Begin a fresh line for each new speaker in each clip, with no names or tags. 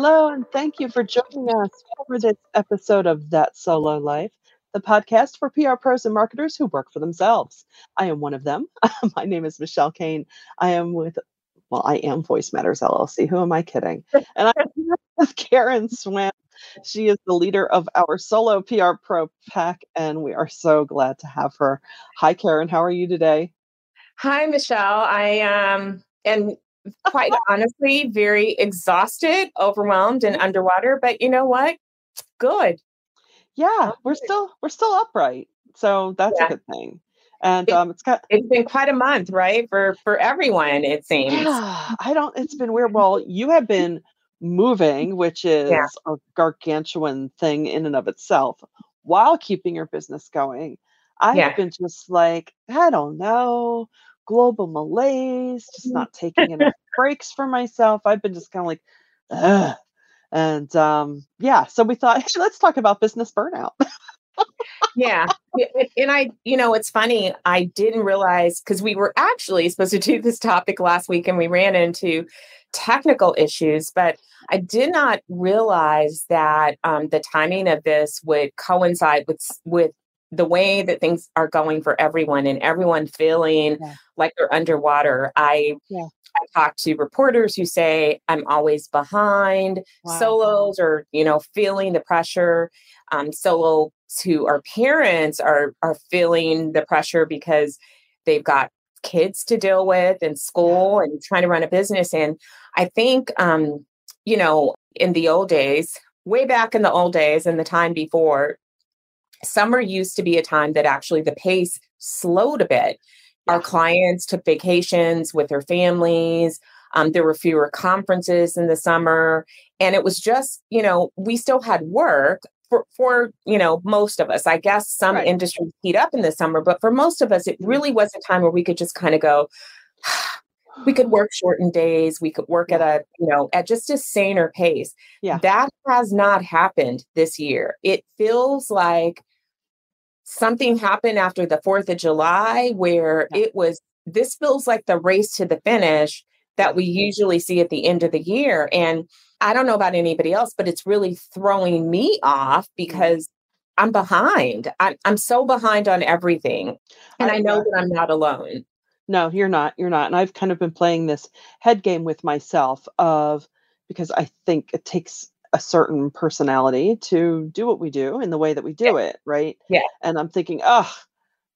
Hello, and thank you for joining us for this episode of That Solo Life, the podcast for PR pros and marketers who work for themselves. I am one of them. My name is Michelle Kane. I am with, well, I am Voice Matters LLC. Who am I kidding? And I'm with Karen Swim. She is the leader of our solo PR pro pack, and we are so glad to have her. Hi, Karen. How are you today?
Hi, Michelle. I um, am quite honestly very exhausted, overwhelmed, and underwater. But you know what? Good.
Yeah, we're still we're still upright, so that's yeah. a good thing. And
it,
um, it's got
it's been quite a month, right? For for everyone, it seems.
Yeah, I don't. It's been weird. Well, you have been moving, which is yeah. a gargantuan thing in and of itself, while keeping your business going. I've been just like, I don't know, global malaise, just not taking enough breaks for myself. I've been just kind of like, Ugh. and um, yeah. So we thought, hey, let's talk about business burnout.
yeah. And I, you know, it's funny. I didn't realize because we were actually supposed to do this topic last week and we ran into technical issues, but I did not realize that um, the timing of this would coincide with with the way that things are going for everyone and everyone feeling yeah. like they're underwater. I yeah. I talk to reporters who say I'm always behind wow. solos or you know feeling the pressure. Um, solos who are parents are are feeling the pressure because they've got kids to deal with in school and trying to run a business. And I think um, you know in the old days, way back in the old days and the time before, summer used to be a time that actually the pace slowed a bit. Our clients took vacations with their families. Um, there were fewer conferences in the summer. And it was just, you know, we still had work for, for you know, most of us. I guess some right. industries heat up in the summer, but for most of us, it mm-hmm. really was a time where we could just kind of go, we could work shortened days we could work at a you know at just a saner pace yeah that has not happened this year it feels like something happened after the 4th of July where yeah. it was this feels like the race to the finish that we usually see at the end of the year and I don't know about anybody else but it's really throwing me off mm-hmm. because I'm behind. I'm, I'm so behind on everything. And I, I know that I'm not alone.
No, you're not. You're not. And I've kind of been playing this head game with myself of because I think it takes a certain personality to do what we do in the way that we do yeah. it, right?
Yeah.
And I'm thinking, oh,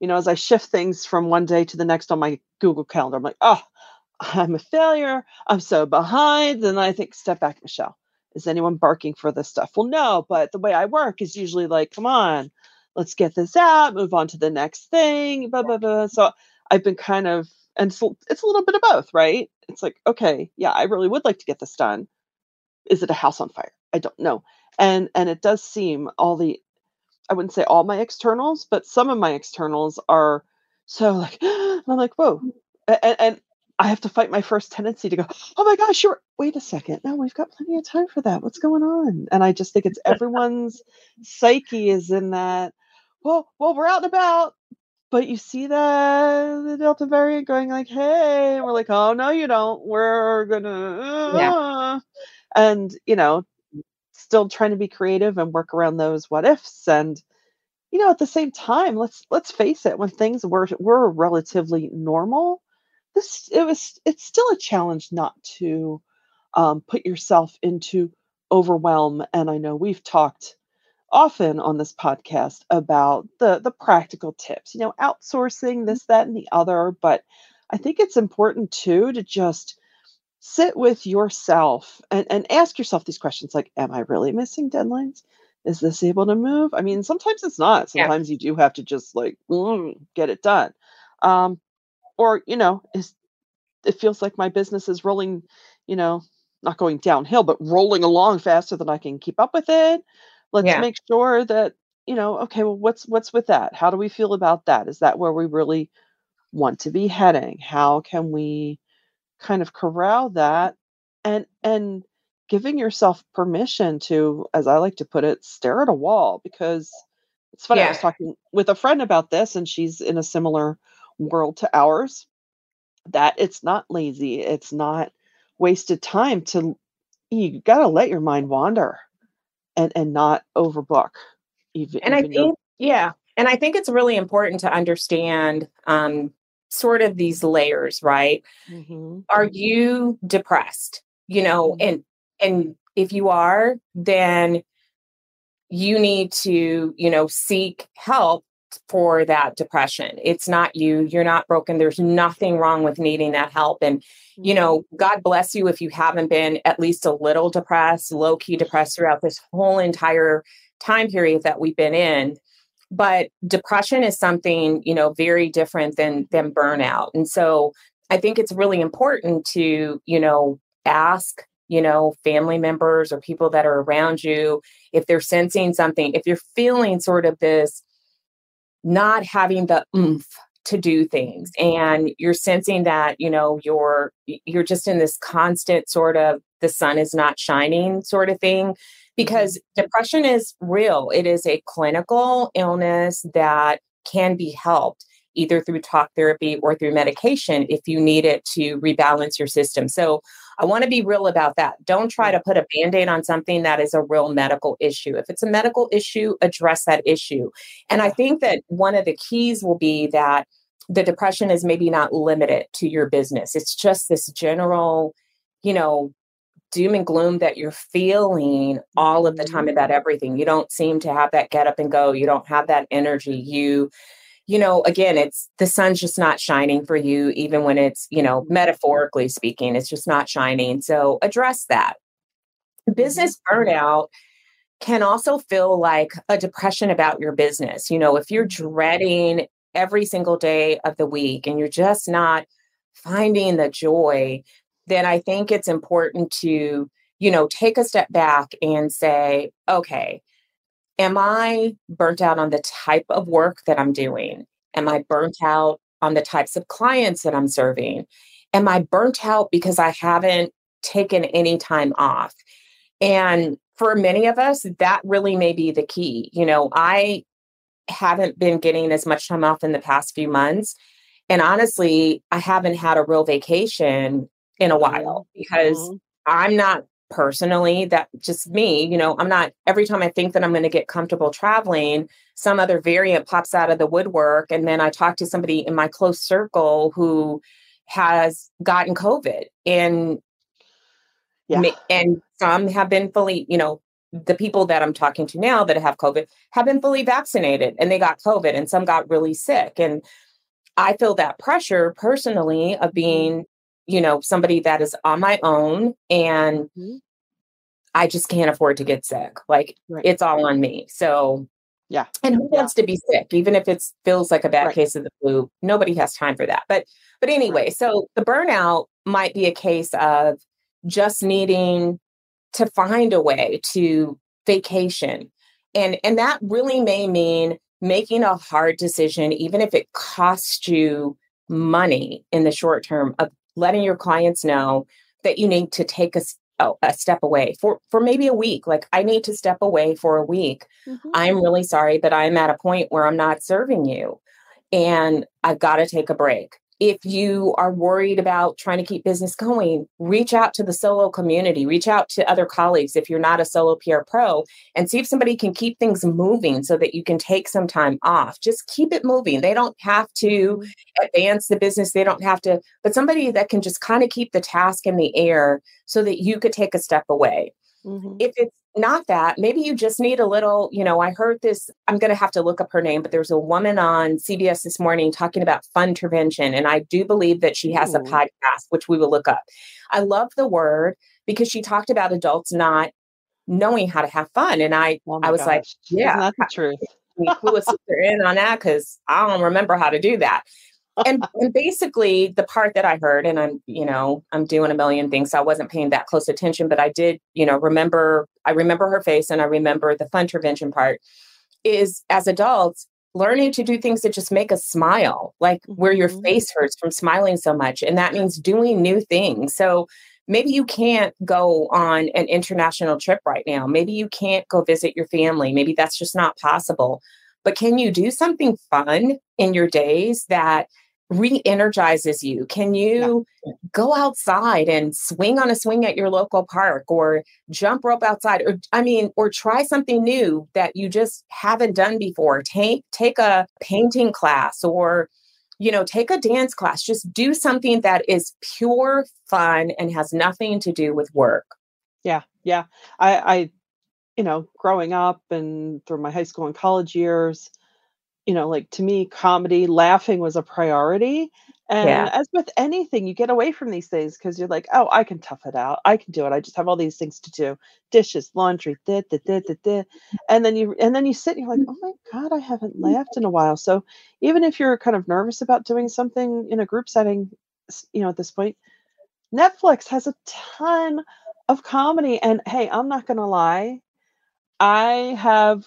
you know, as I shift things from one day to the next on my Google Calendar, I'm like, oh, I'm a failure. I'm so behind. And I think, step back, Michelle. Is anyone barking for this stuff? Well, no, but the way I work is usually like, come on, let's get this out, move on to the next thing, blah, blah, blah. So I've been kind of, and it's, it's a little bit of both, right? It's like, okay, yeah, I really would like to get this done. Is it a house on fire? I don't know. And and it does seem all the I wouldn't say all my externals, but some of my externals are so like I'm like, whoa. And, and I have to fight my first tendency to go, oh my gosh, you're wait a second. No, we've got plenty of time for that. What's going on? And I just think it's everyone's psyche is in that, well, well, we're out and about. But you see the the Delta variant going like, hey, we're like, oh no, you don't. We're gonna uh, yeah. and you know, still trying to be creative and work around those what ifs and you know at the same time let's let's face it when things were were relatively normal this it was it's still a challenge not to um, put yourself into overwhelm and i know we've talked often on this podcast about the the practical tips you know outsourcing this that and the other but i think it's important too to just sit with yourself and, and ask yourself these questions like, Am I really missing deadlines? Is this able to move? I mean, sometimes it's not. Sometimes yeah. you do have to just like mm, get it done. Um, or, you know, is it feels like my business is rolling, you know, not going downhill, but rolling along faster than I can keep up with it. Let's yeah. make sure that, you know, okay, well, what's what's with that? How do we feel about that? Is that where we really want to be heading? How can we kind of corral that and and giving yourself permission to as i like to put it stare at a wall because it's funny yeah. i was talking with a friend about this and she's in a similar world to ours that it's not lazy it's not wasted time to you got to let your mind wander and and not overbook
even, and i think yeah and i think it's really important to understand um sort of these layers right mm-hmm. are you depressed you know mm-hmm. and and if you are then you need to you know seek help for that depression. It's not you. You're not broken. There's nothing wrong with needing that help. And, you know, mm-hmm. God bless you if you haven't been at least a little depressed, low key depressed throughout this whole entire time period that we've been in. But depression is something, you know, very different than than burnout. And so I think it's really important to, you know, ask you know, family members or people that are around you, if they're sensing something, if you're feeling sort of this not having the oomph to do things and you're sensing that you know you're you're just in this constant sort of the sun is not shining sort of thing because mm-hmm. depression is real it is a clinical illness that can be helped either through talk therapy or through medication if you need it to rebalance your system so I want to be real about that. Don't try to put a band aid on something that is a real medical issue. If it's a medical issue, address that issue. And I think that one of the keys will be that the depression is maybe not limited to your business. It's just this general, you know, doom and gloom that you're feeling all of the time about mm-hmm. everything. You don't seem to have that get up and go. You don't have that energy. You you know, again, it's the sun's just not shining for you, even when it's, you know, metaphorically speaking, it's just not shining. So address that. Business mm-hmm. burnout can also feel like a depression about your business. You know, if you're dreading every single day of the week and you're just not finding the joy, then I think it's important to, you know, take a step back and say, okay, am I burnt out on the type of work that I'm doing? Am I burnt out on the types of clients that I'm serving? Am I burnt out because I haven't taken any time off? And for many of us, that really may be the key. You know, I haven't been getting as much time off in the past few months. And honestly, I haven't had a real vacation in a while because mm-hmm. I'm not personally that just me you know i'm not every time i think that i'm going to get comfortable traveling some other variant pops out of the woodwork and then i talk to somebody in my close circle who has gotten covid and yeah. and some have been fully you know the people that i'm talking to now that have covid have been fully vaccinated and they got covid and some got really sick and i feel that pressure personally of mm-hmm. being you know, somebody that is on my own and mm-hmm. I just can't afford to get sick. Like right. it's all on me. So
yeah.
And who
yeah.
wants to be sick, even if it feels like a bad right. case of the flu? Nobody has time for that. But but anyway, right. so the burnout might be a case of just needing to find a way to vacation. And and that really may mean making a hard decision, even if it costs you money in the short term of letting your clients know that you need to take a, a step away for for maybe a week like i need to step away for a week mm-hmm. i'm really sorry but i'm at a point where i'm not serving you and i've got to take a break if you are worried about trying to keep business going, reach out to the solo community, reach out to other colleagues if you're not a solo PR pro, and see if somebody can keep things moving so that you can take some time off. Just keep it moving. They don't have to advance the business, they don't have to, but somebody that can just kind of keep the task in the air so that you could take a step away. Mm-hmm. If it's not that, maybe you just need a little, you know, I heard this, I'm going to have to look up her name, but there's a woman on CBS this morning talking about fun intervention. And I do believe that she has Ooh. a podcast, which we will look up. I love the word because she talked about adults not knowing how to have fun. And I, oh I was gosh. like, yeah,
that's the truth.
clue a sister in on that because I don't remember how to do that and, and basically the part that I heard, and I'm, you know, I'm doing a million things, so I wasn't paying that close attention, but I did, you know, remember, I remember her face and I remember the fun intervention part is as adults, learning to do things that just make us smile, like where your mm-hmm. face hurts from smiling so much. And that means doing new things. So maybe you can't go on an international trip right now. Maybe you can't go visit your family. Maybe that's just not possible. But can you do something fun in your days that re-energizes you. Can you yeah. go outside and swing on a swing at your local park or jump rope outside or i mean or try something new that you just haven't done before. Take take a painting class or you know take a dance class. Just do something that is pure fun and has nothing to do with work.
Yeah yeah. I i you know growing up and through my high school and college years you know, like to me, comedy, laughing was a priority. And yeah. as with anything, you get away from these things because you're like, oh, I can tough it out. I can do it. I just have all these things to do. Dishes, laundry, da, da, da, da, da. and then you and then you sit and you're like, oh my God, I haven't mm-hmm. laughed in a while. So even if you're kind of nervous about doing something in a group setting, you know, at this point, Netflix has a ton of comedy. And hey, I'm not gonna lie, I have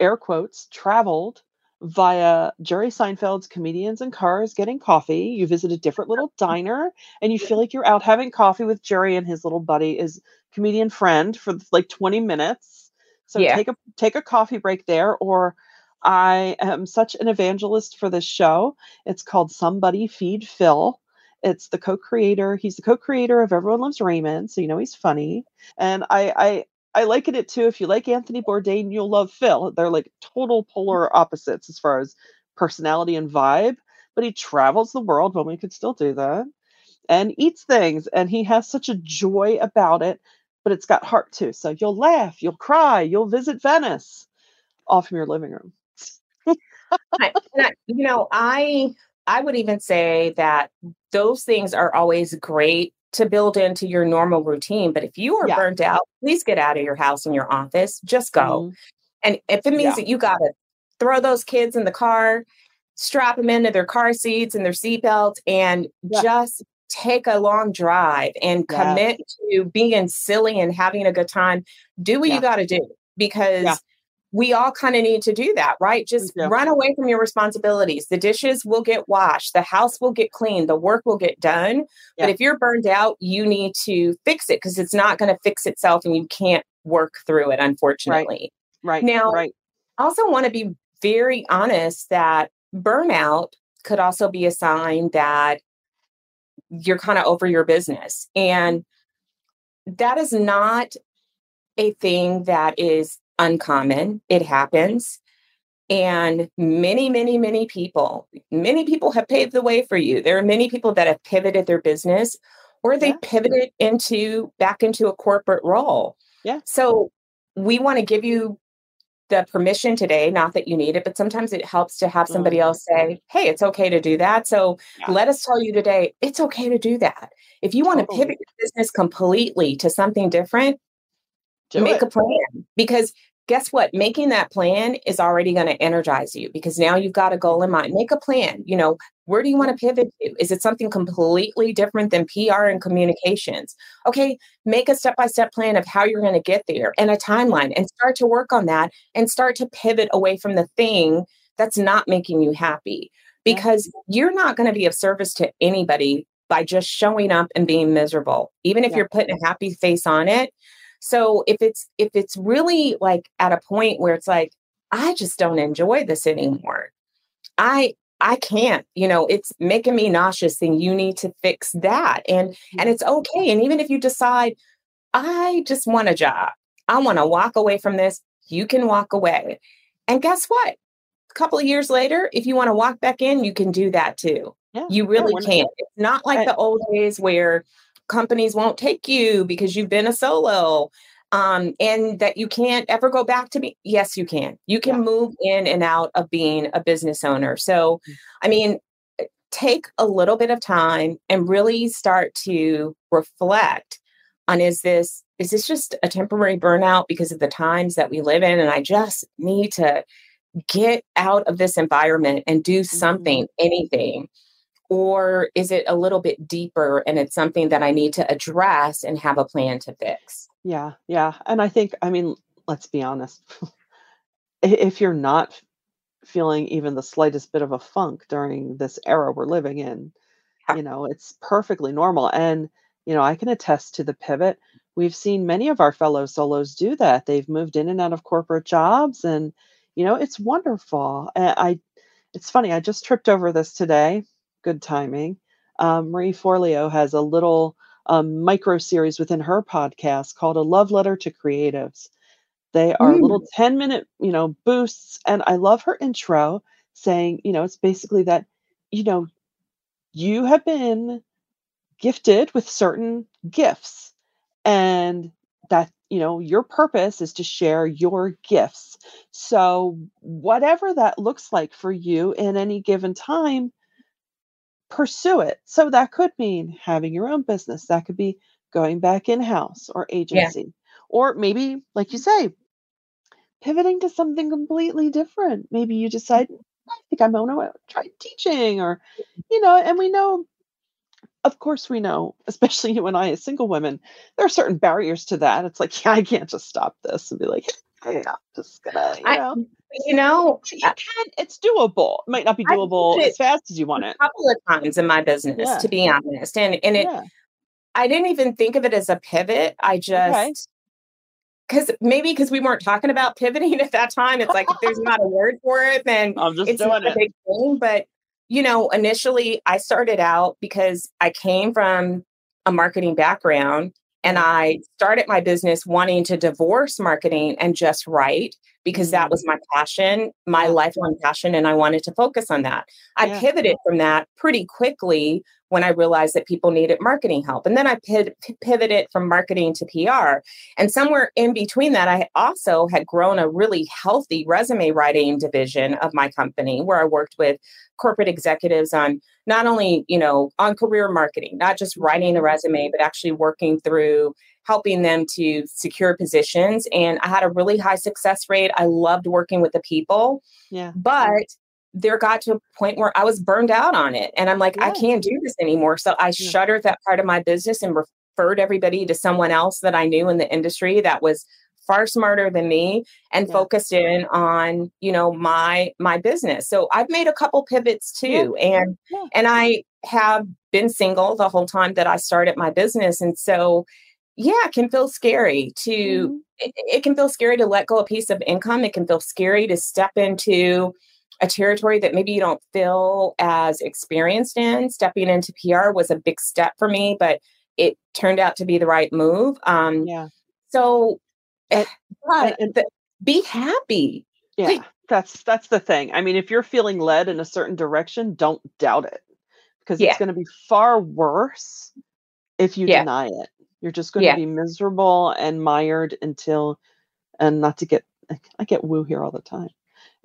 air quotes traveled via Jerry Seinfeld's Comedians and Cars Getting Coffee. You visit a different little diner and you feel like you're out having coffee with Jerry and his little buddy, his comedian friend for like 20 minutes. So yeah. take a take a coffee break there or I am such an evangelist for this show. It's called Somebody Feed Phil. It's the co-creator. He's the co-creator of Everyone Loves Raymond, so you know he's funny. And I I I liken it too. If you like Anthony Bourdain, you'll love Phil. They're like total mm. polar opposites as far as personality and vibe. But he travels the world when we could still do that and eats things. And he has such a joy about it, but it's got heart too. So you'll laugh, you'll cry, you'll visit Venice all from your living room.
I, you know, I I would even say that those things are always great to build into your normal routine. But if you are yeah. burnt out, please get out of your house and your office. Just go. Mm-hmm. And if it means yeah. that you got to throw those kids in the car, strap them into their car seats and their seatbelts, and yeah. just take a long drive and commit to being silly and having a good time, do what you got to do because we all kind of need to do that, right? Just yeah. run away from your responsibilities. The dishes will get washed, the house will get cleaned, the work will get done. Yeah. But if you're burned out, you need to fix it because it's not going to fix itself and you can't work through it, unfortunately.
Right. right.
Now,
right.
I also want to be very honest that burnout could also be a sign that you're kind of over your business. And that is not a thing that is uncommon. It happens. And many, many, many people, many people have paved the way for you. There are many people that have pivoted their business or they yeah. pivoted into back into a corporate role.
Yeah.
So we want to give you the permission today, not that you need it, but sometimes it helps to have somebody mm-hmm. else say, Hey, it's okay to do that. So yeah. let us tell you today, it's okay to do that. If you want totally. to pivot your business completely to something different, do make it. a plan because guess what? Making that plan is already going to energize you because now you've got a goal in mind. Make a plan. You know, where do you want to pivot to? Is it something completely different than PR and communications? Okay, make a step by step plan of how you're going to get there and a timeline and start to work on that and start to pivot away from the thing that's not making you happy because you're not going to be of service to anybody by just showing up and being miserable. Even if yeah. you're putting a happy face on it, so if it's if it's really like at a point where it's like I just don't enjoy this anymore. I I can't, you know, it's making me nauseous and you need to fix that. And mm-hmm. and it's okay. And even if you decide I just want a job, I want to walk away from this, you can walk away. And guess what? A couple of years later, if you want to walk back in, you can do that too. Yeah, you really yeah, can. It's not like the old days where companies won't take you because you've been a solo um, and that you can't ever go back to be yes you can you can yeah. move in and out of being a business owner so mm. i mean eh, take a little bit of time and really start to reflect on is this is this just a temporary burnout because of the times that we live in and i just need to get out of this environment and do something mm-hmm. anything or is it a little bit deeper and it's something that I need to address and have a plan to fix?
Yeah, yeah. And I think, I mean, let's be honest. if you're not feeling even the slightest bit of a funk during this era we're living in, you know, it's perfectly normal. And, you know, I can attest to the pivot. We've seen many of our fellow solos do that. They've moved in and out of corporate jobs and, you know, it's wonderful. And I, it's funny, I just tripped over this today good timing. Um, Marie Forleo has a little um, micro series within her podcast called A Love Letter to Creatives. They are
Mm.
little 10 minute, you know, boosts. And I love her intro saying, you know, it's basically that, you know, you have been gifted with certain gifts and that you know your purpose is to share your gifts so whatever that looks like for you in any given time pursue it. So that could mean having your own business. That could be going back in house or agency. Or maybe like you say pivoting to something completely different. Maybe you mm-hmm. decide i think i'm going to uh, try teaching or you know and we know of course we know especially you and i as single women there are certain barriers to that. It's like yeah i can't just stop this and be like hey, i'm just gonna you know
you know,
you can it's doable it might not be doable as fast as you want it A
couple of times in my business,
yeah
to be honest. And and it
yeah
I didn't even think of it as a pivot. I just because maybe because we weren't talking about pivoting at that time. It's like if there's not a word for it, then
i'm just
it's
doing
not a big thing. But you know, initially I started out because I came from a marketing background and
mm-hmm.
I started my business wanting to divorce marketing and just write because that
mm,
was my passion, my lifelong passion, and I wanted to focus on that. I
yeah
pivoted from that pretty quickly when I realized that people needed marketing help. And then I pivoted from marketing to PR. And somewhere in between that, I also had grown a really healthy resume writing division of my company where I worked with corporate executives on not only, you know, on career marketing, not just writing a resume, but actually working through helping them to secure positions. And I had a really high success rate. I loved working with the people,
yeah
but there got to a point where I was burned out on it. And I'm like, I can't do this anymore. So I
yeah
shuttered that part of my business and referred everybody to someone else that I knew in the industry that was far smarter than me and
yeah
focused in on you know my my business so i've made a couple pivots
yeah
too and
yeah
and i have been single the whole time that i started my business and so yeah it can feel scary to
hmm
it, it can feel scary to let go a piece of income. It can feel scary to step into a territory that maybe you don't feel as experienced in. Stepping into pr was a big step for me but it turned out to be the right move um
yeah.
so
and, and,
but
and
be happy.
Yeah
like
that's that's the thing. I mean if you're feeling led in a certain direction don't doubt it because it's going to be far worse if you
yeah.
deny it. You're just going to be miserable and mired until, and not to get, I get woo here all the time,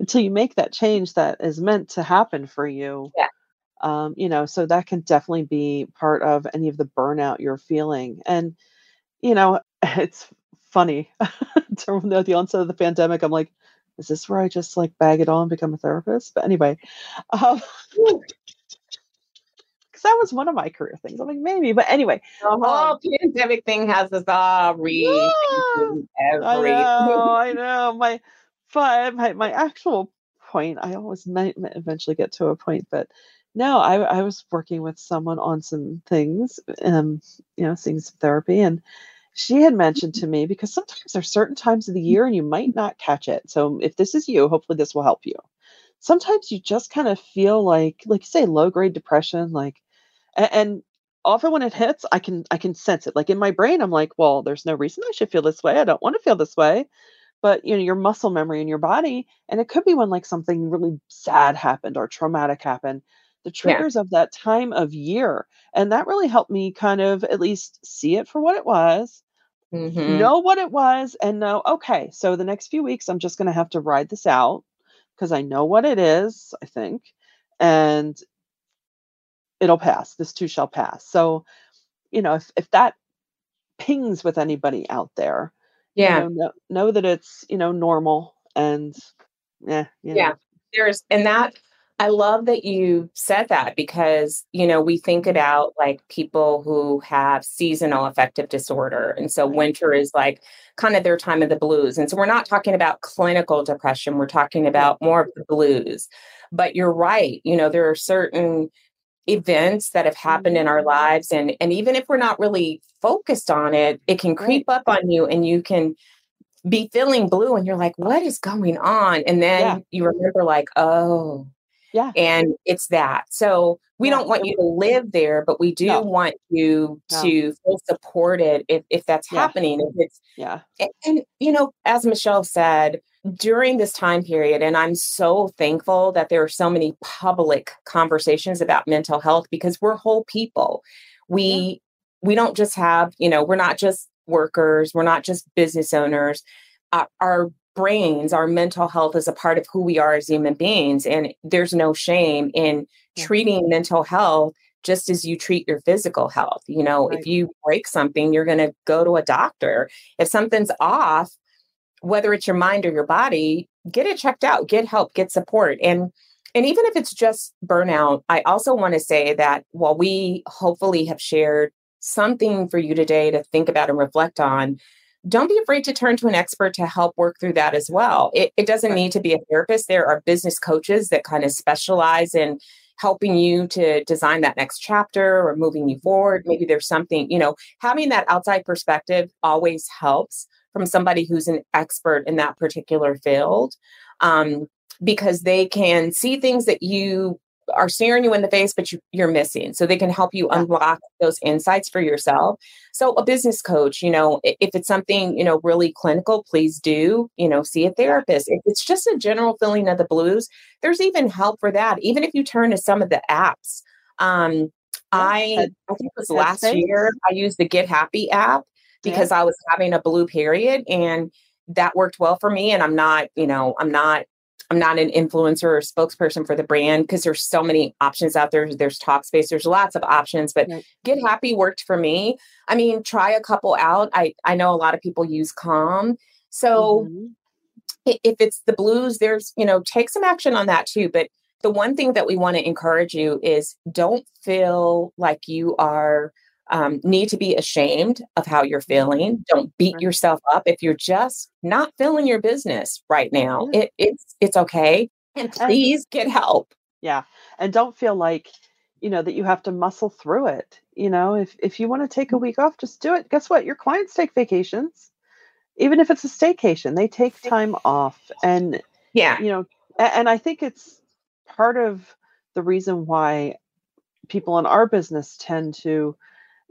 until you make that change that is meant to happen for you.
yeah
Um, you know, so that can definitely be part of any of the burnout you're feeling. And, you know, it's funny. During the the onset of the pandemic, I'm like, is this where I just like bag it all and become a therapist? But anyway, um, because that was one of my career things. I'm like, maybe, but anyway,
the whole
um,
pandemic thing has us all
yeah,
rethinking
I know, I know. My, but my my actual point, I always might might eventually get to a point, but no, I I was working with someone on some things, um, you know, seeing some therapy, and she had mentioned to me because sometimes there's certain times of the year and you might not catch it. So if this is you, hopefully this will help you. Sometimes you just kind of feel like, like you say, low grade depression, like and often when it hits i can i can sense it like in my brain i'm like well there's no reason i should feel this way i don't want to feel this way but you know your muscle memory in your body and it could be when like something really sad happened or traumatic happened the
Yeah.
triggers of that time of year and that really helped me kind of at least see it for what it was
hmm
know what it was and know okay so the next few weeks i'm just going to have to ride this out because i know what it is i think and it'll pass this too shall pass so you know if, if that pings with anybody out there you
Yeah.
know know, know that it's you know normal and yeah you
Yeah. There's, and that, I love that you said that because, you know, we think about like people who have seasonal affective disorder. And so winter is like kind of their time of the blues. And so we're not talking about clinical depression, we're talking about more of the blues. But you're right. You know, there are certain events that have happened in our mm. lives and and even if we're not really focused on it it can creep up on you and you can be feeling blue and you're like what is going on and
yeah
then you remember like oh
Yeah.
And it's that. So we
Yeah.
don't want you to live there, but we do
No.
want you
No.
to feel supported if, if that's
Yeah.
happening. If it's
Yeah.
and, and, you know, as Michelle said, during this time period, and I'm so thankful that there are so many public conversations about mental health because we're whole people. We we don't just have, you know, we're not just workers, we're not just business owners. Uh, our brains, our mental health is a part of who we are as human beings, and there's no shame in
Yeah.
treating mental health just as you treat your physical health. You know,
Right.
if you break something, you're going to go to a doctor. If something's off, whether it's your mind or your body, get it checked out, get help, get support. And and even if it's just burnout, I also want to say that while we hopefully have shared something for you today to think about and reflect on, don't be afraid to turn to an expert to help work through that as well. It, it doesn't need to be a therapist. There are business coaches that kind of specialize in helping you to design that next chapter or moving you forward. Maybe there's something, you know, having that outside perspective always helps from somebody who's an expert in that particular field um, because they can see things that you are staring you in the face, but you, you're missing. So they can help you unlock those insights for yourself. So a business coach, you know, if it's something, you know, really clinical, please do, you know, see a therapist. If it's just a general feeling of the blues, there's even help for that. Even if you turn to some of the apps. Um, I, I think it was last year, I used the Get Happy app because I was having a blue period and that worked well for me. And I'm not, you know, I'm not, I'm not an influencer or spokesperson for the brand because there's so many options out there. There's Talkspace, there's lots of options, but
Right.
Get Happy worked for me. I mean, try a couple out. I I know a lot of people use Calm. So
Mhm.
if it's the blues, there's, you know, take some action on that too. But the one thing that we want to encourage you is don't feel like you are um, need to be ashamed of how you're feeling. Don't beat yourself up if you're just not feeling your business right now. It, it's it's okay, and please get help.
Yeah. And don't feel like, you know, that you have to muscle through it. You know, if if you want to take a week off, just do it. Guess what? Your clients take vacations. Even if it's a staycation, they take time off. And
Yeah,
you know, a- and I think it's part of the reason why people in our business tend to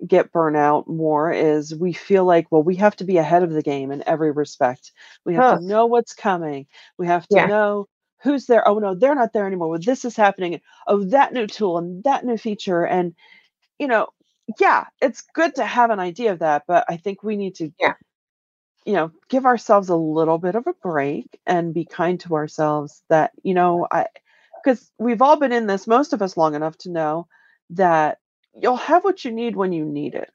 get burnout more is we feel like well we have to be ahead of the game in every respect we have
Huh.
to know what's coming we have to
Yeah.
know who's there oh no they're not there anymore well this is happening oh that new tool and that new feature and you know yeah it's good to have an idea of that but i think we need to
Yeah.
you know give ourselves a little bit of a break and be kind to ourselves that you know i because we've all been in this most of us long enough to know that you'll have what you need when you need it.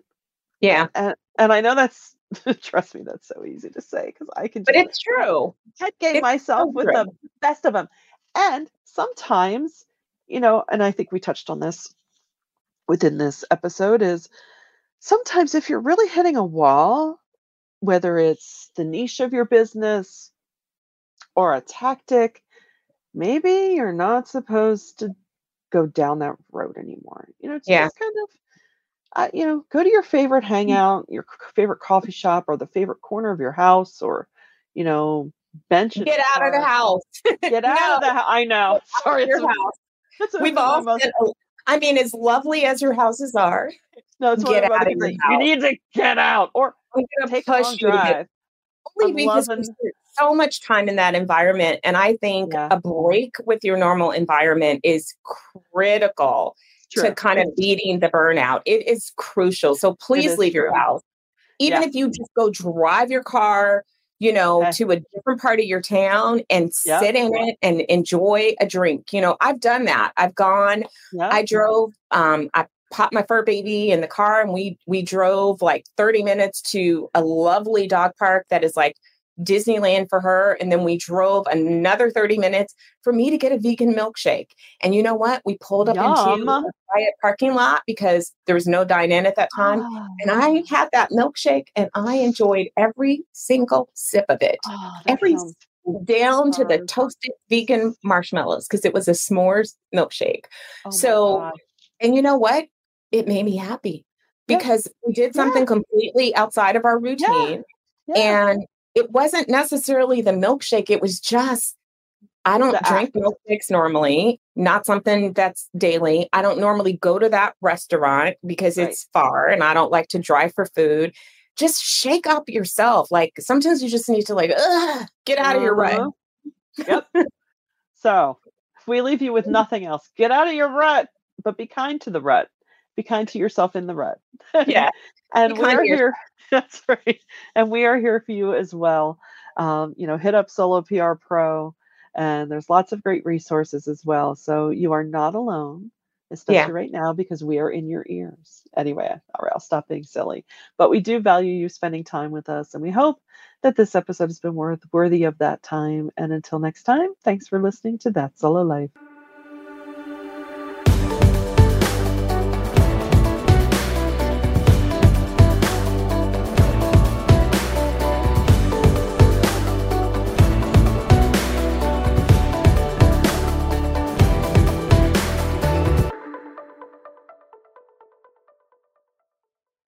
Yeah,
and and i know that's trust me that's so easy to say because i can
but
just
it's true.
head game
it's
myself
so
with the best of them and sometimes you know and i think we touched on this within this episode is sometimes if you're really hitting a wall whether it's the niche of your business or a tactic maybe you're not supposed to go down that road anymore you know to
Yeah.
just kind of uh, you know go to your favorite hangout your c- favorite coffee shop or the favorite corner of your house or you know bench
Get out of the house.
get out of the house i know sorry
Your
it's one-
house.
it's one
We've all
most-
a- I mean, as lovely as your houses are,
no it's
get out of your
that you need to get out or take a
push
long drive
only
I'm
because
loving-
so much time in that environment. And I think
Yeah.
a break with your normal environment is critical to kind of beating the burnout. It is crucial. So please leave your house. Even
Yeah.
if you just go drive your car, you know,
Okay.
to a different part of your town and
Yep.
sit in it and enjoy a drink. You know, I've done that. I've gone
yeah
I drove. Um, I popped my fur baby in the car, and we we drove like thirty minutes to a lovely dog park that is like Disneyland for her, and then we drove another thirty minutes for me to get a vegan milkshake. And you know what? We pulled up into a quiet parking lot because there was no dine-in at that time,
Ah,
and I had that milkshake, and I enjoyed every single sip of it
oh,
every
sounds
down to the toasted vegan marshmallows because it was a s'mores milkshake.
oh
So. And you know what? It made me happy
Yeah.
because we did something completely outside of our routine.
yeah.
And it wasn't necessarily the milkshake, it was just I don't drink milkshakes normally, not something that's daily. I don't normally go to that restaurant because
Right.
it's far and I don't like to drive for food. Just shake up yourself. Like sometimes you just need to like, get out of your rut.
Uh-huh. Yep. so if we leave you with nothing else, get out of your rut, but be kind to the rut. Be kind to yourself in the rut.
Yeah.
and
we're
here. That's right. And we are here for you as well. Um, you know, hit up Solo PR Pro, and there's lots of great resources as well. So you are not alone, especially right now because we are in your ears. Anyway, all right, I'll stop being silly. But we do value you spending time with us, and we hope that this episode has been worth worthy of that time. And until next time, thanks for listening to That Solo Life.